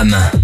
Jam.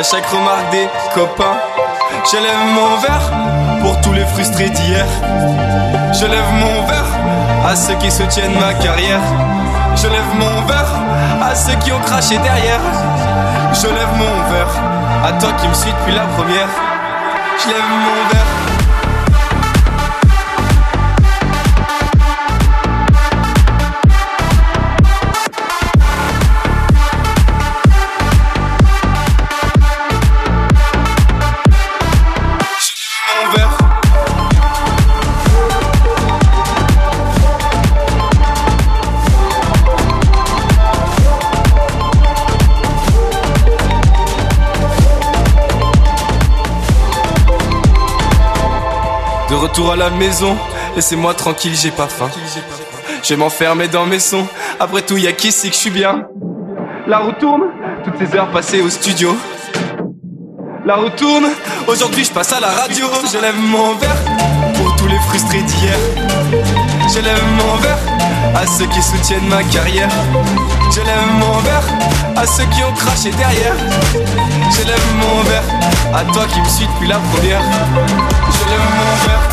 À chaque remarque des copains. Je lève mon verre pour tous les frustrés d'hier. Je lève mon verre à ceux qui soutiennent ma carrière. Je lève mon verre à ceux qui ont craché derrière. Je lève mon verre à toi qui me suis depuis la première. Je lève mon verre. Retour à la maison, laissez-moi tranquille, j'ai pas faim. Je vais m'enfermer dans mes sons, après tout, y'a qu'ici que je suis bien? La roue tourne, toutes ces heures passées au studio. La roue tourne, aujourd'hui je passe à la radio. Je lève mon verre pour tous les frustrés d'hier. Je lève mon verre à ceux qui soutiennent ma carrière. Je lève mon verre à ceux qui ont craché derrière. Je lève mon verre à toi qui me suis depuis la première. Je lève mon verre.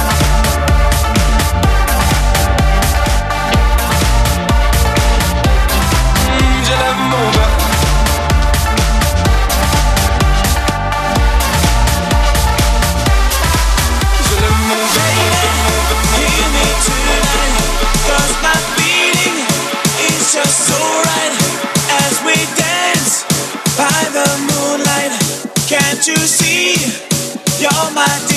somebody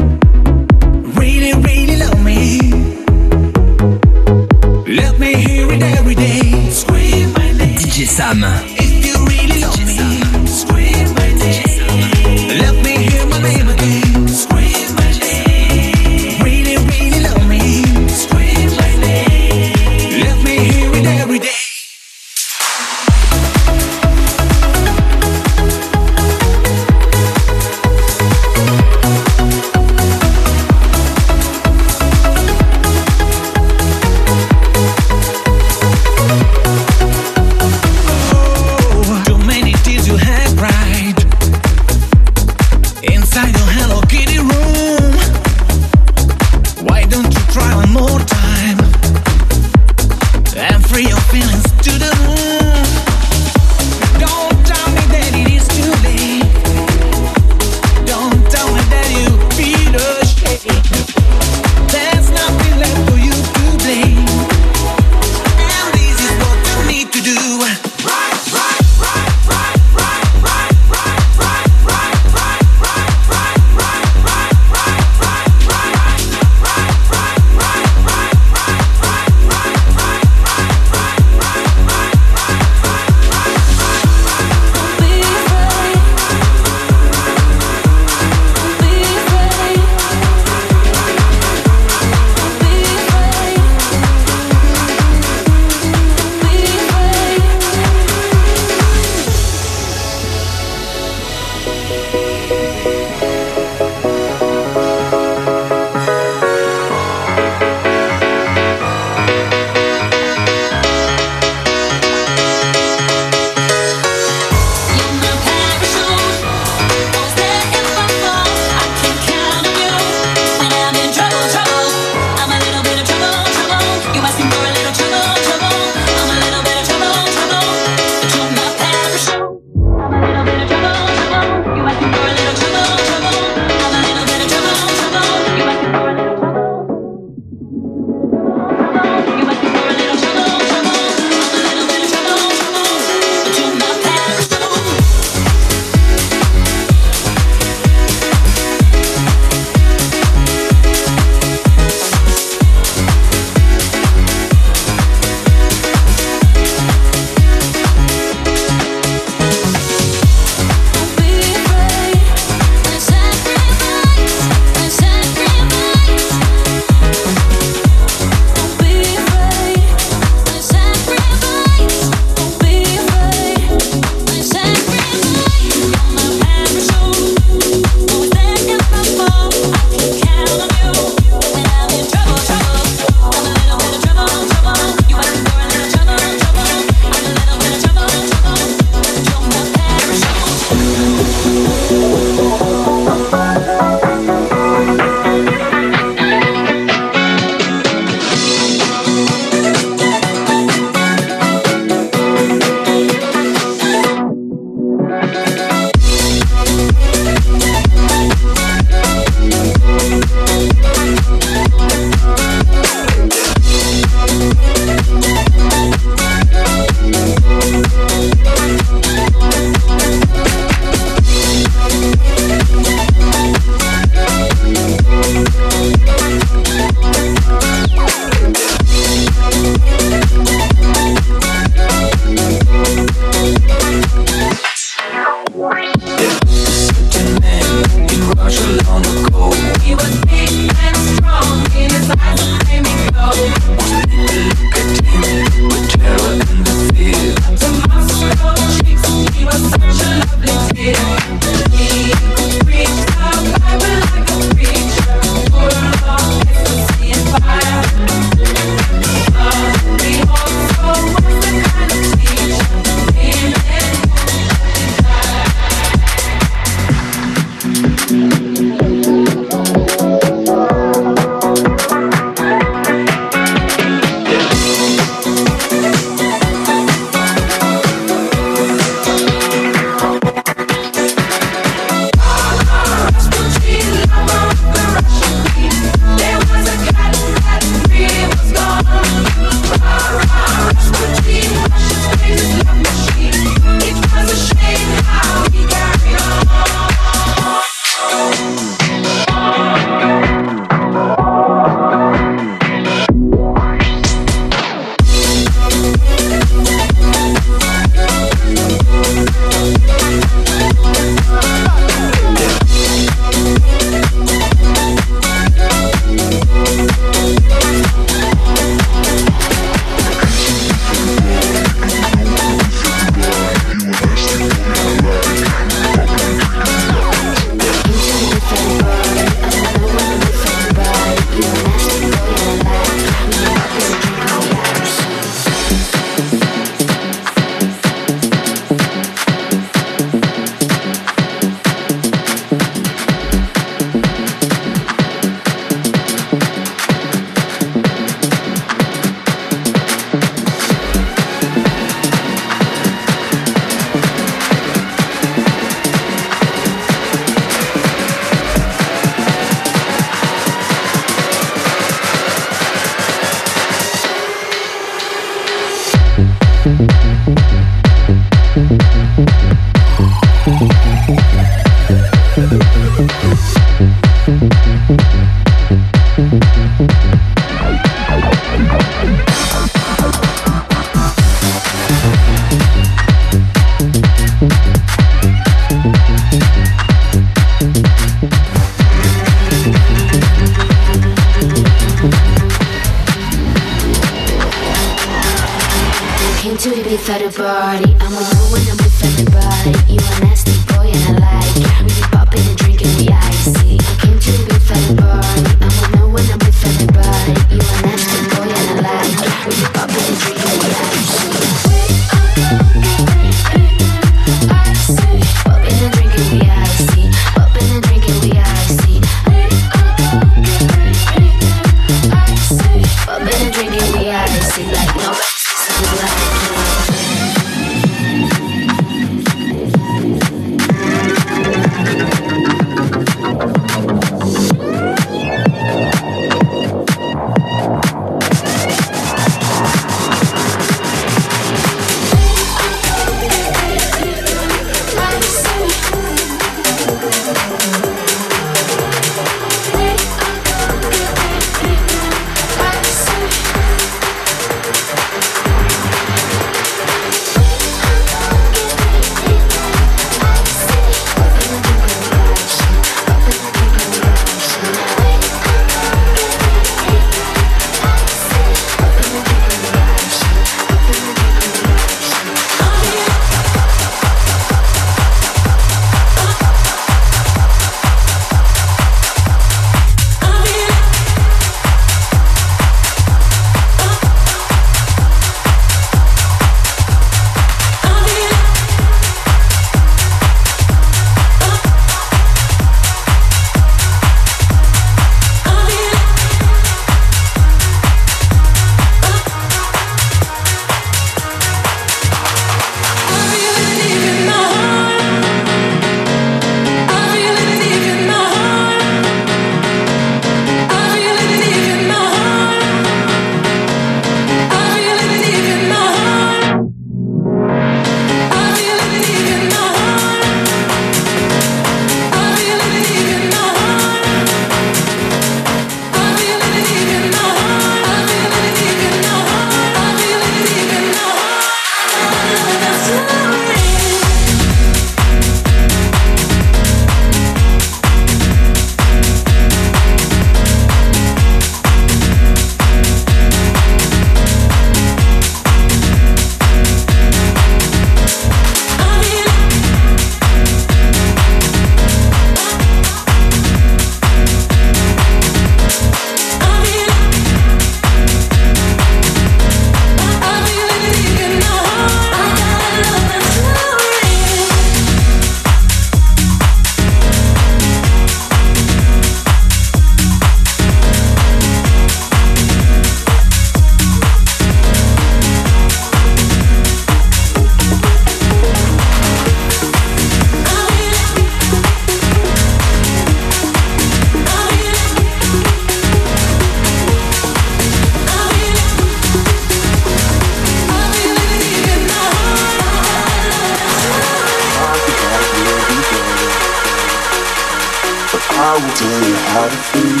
how to feel.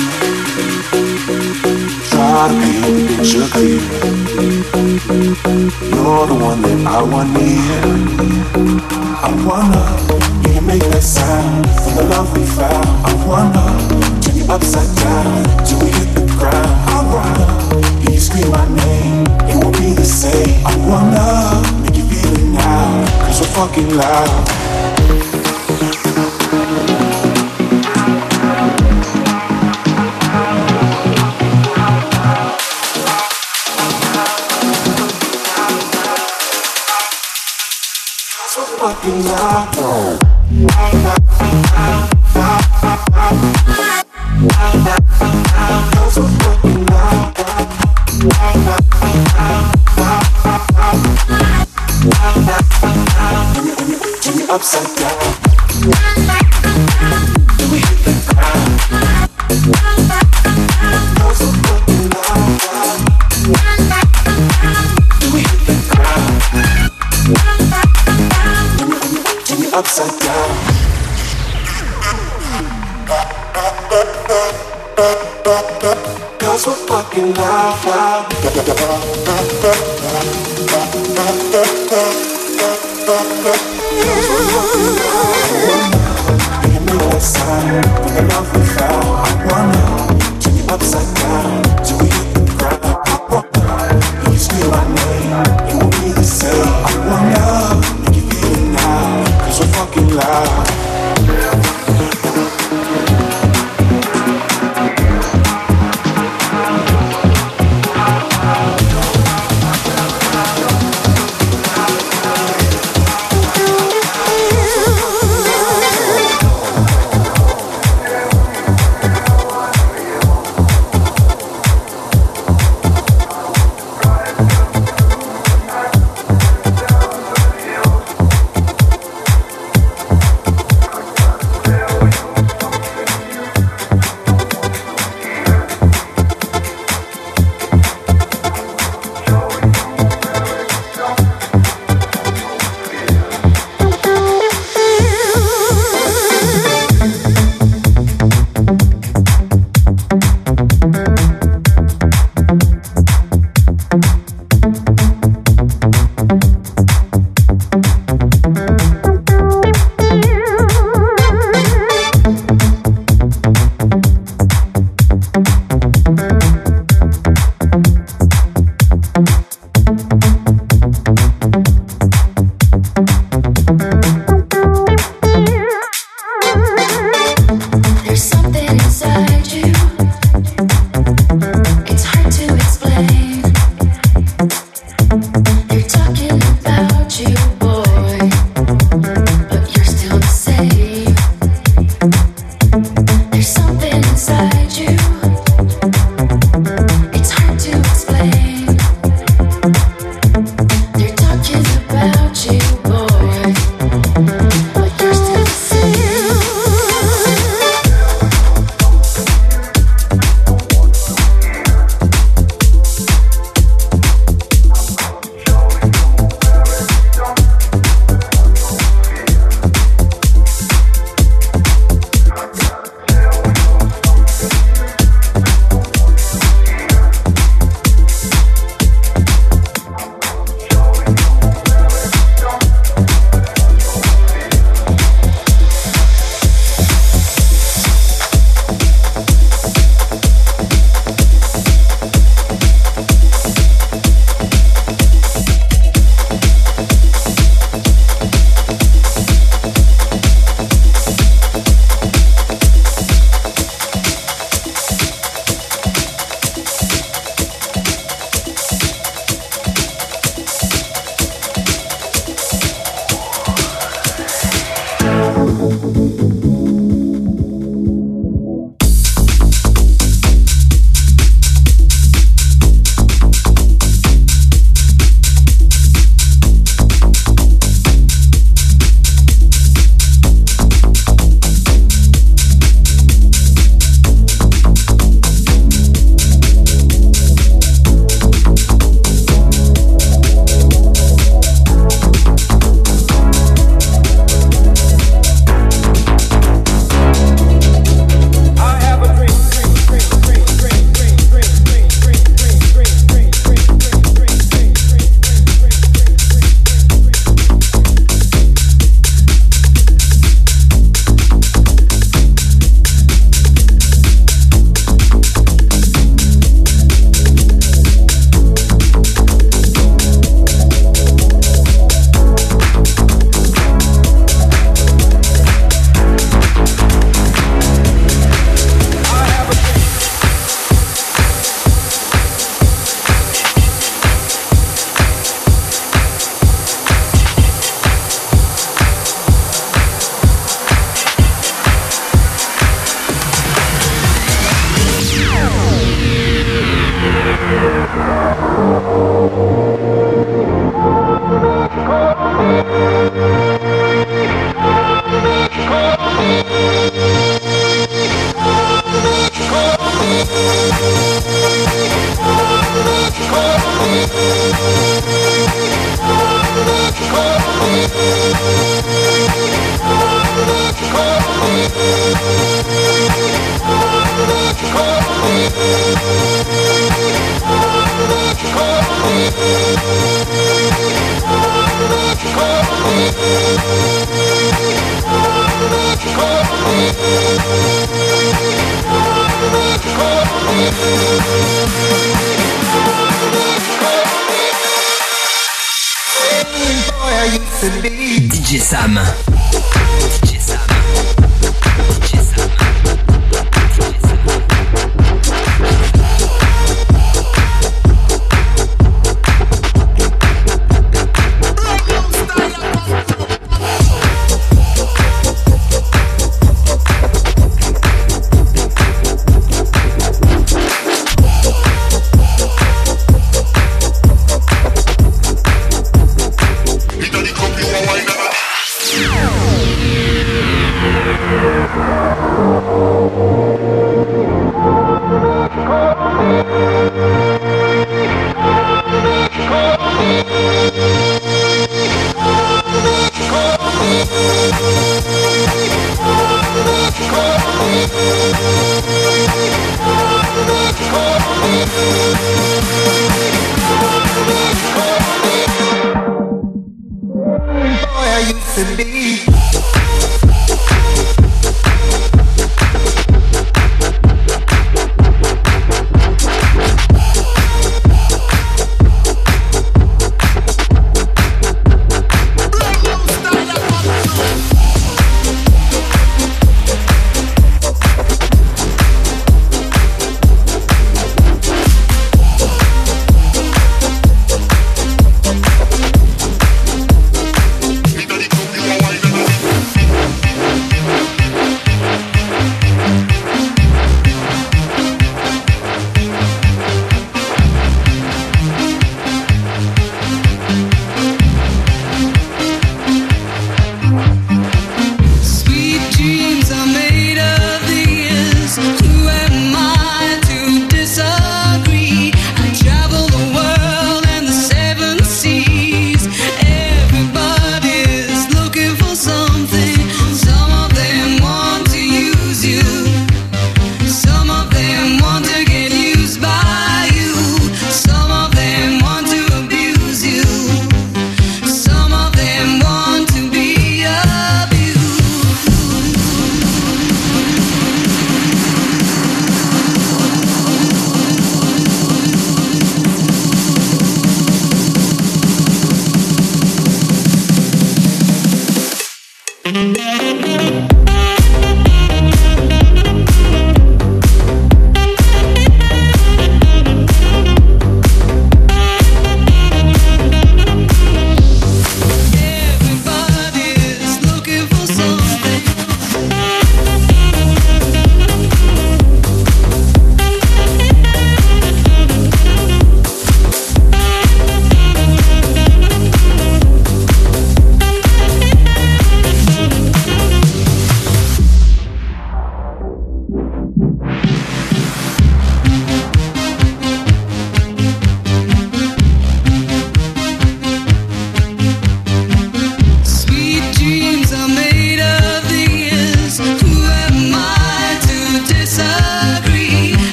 Try to paint the picture clear. You're the one that I want near. I wanna you can make that sound from the love we found. I wanna turn you upside down till we hit the ground. I wanna hear you scream my name. It won't be the same. I wanna make you feel it now. Cause we're fucking loud. Upside down. Fucking. You can make that sound from the found. I wanna turn you upside down till we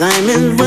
go.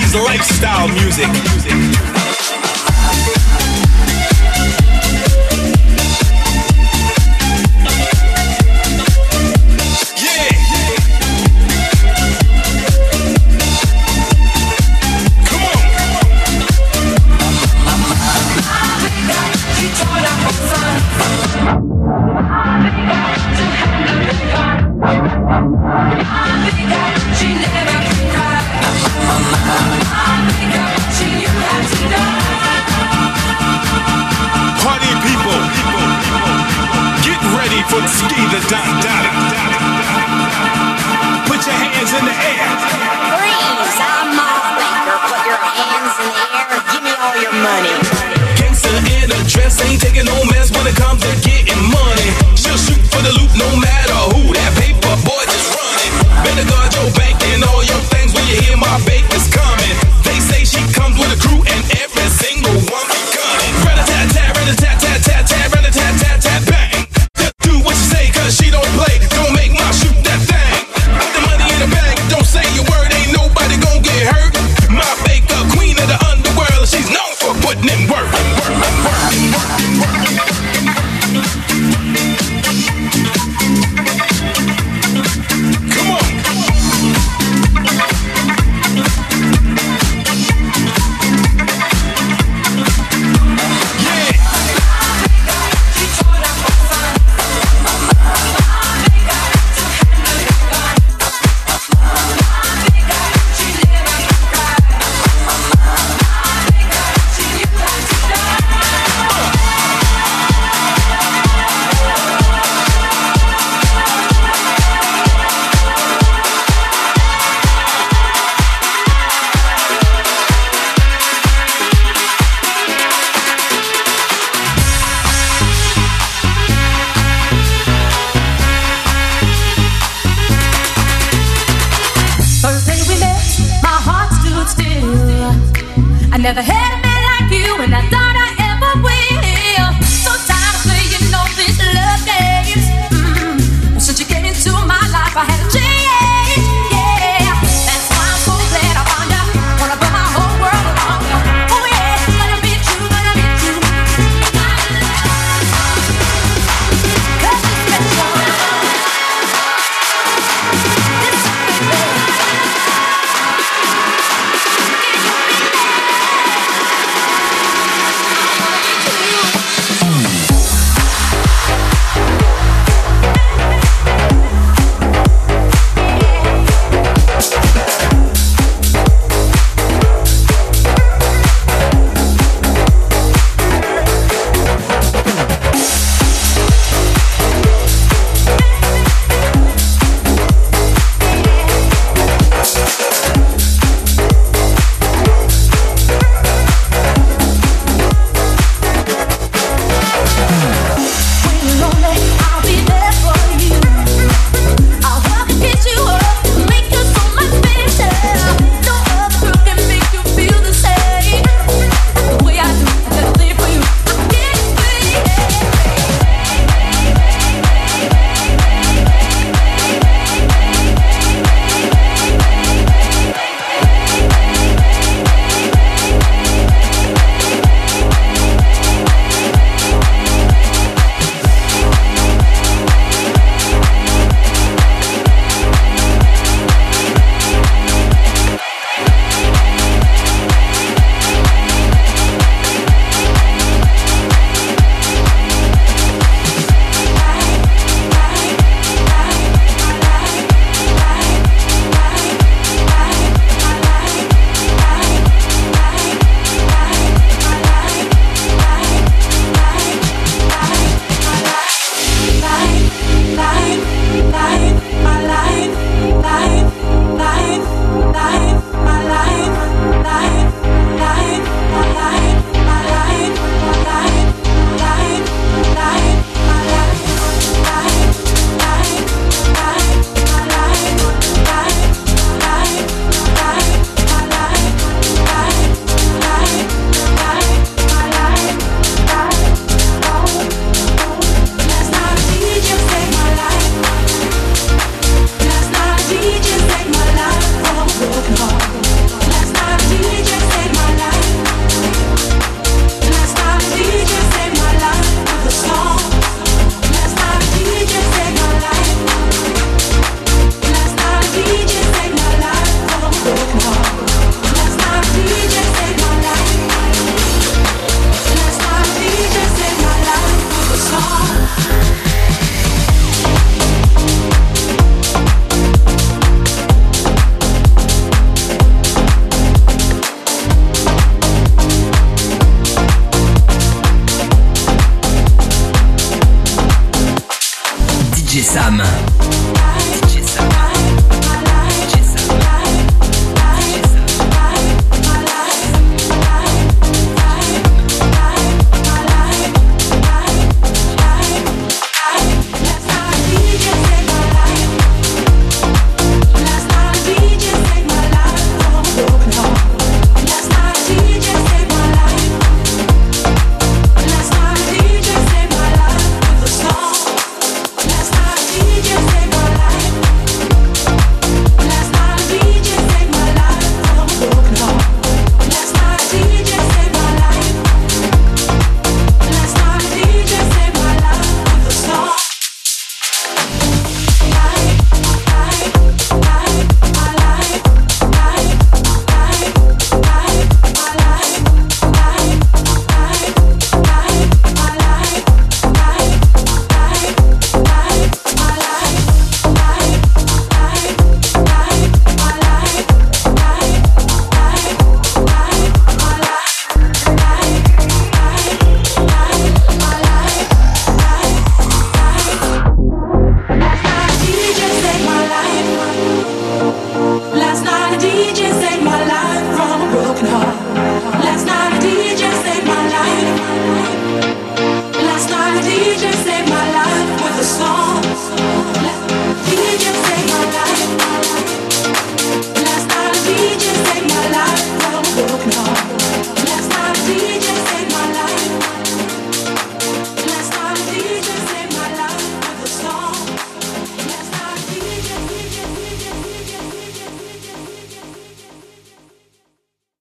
70s lifestyle music. DJ Sam. DJ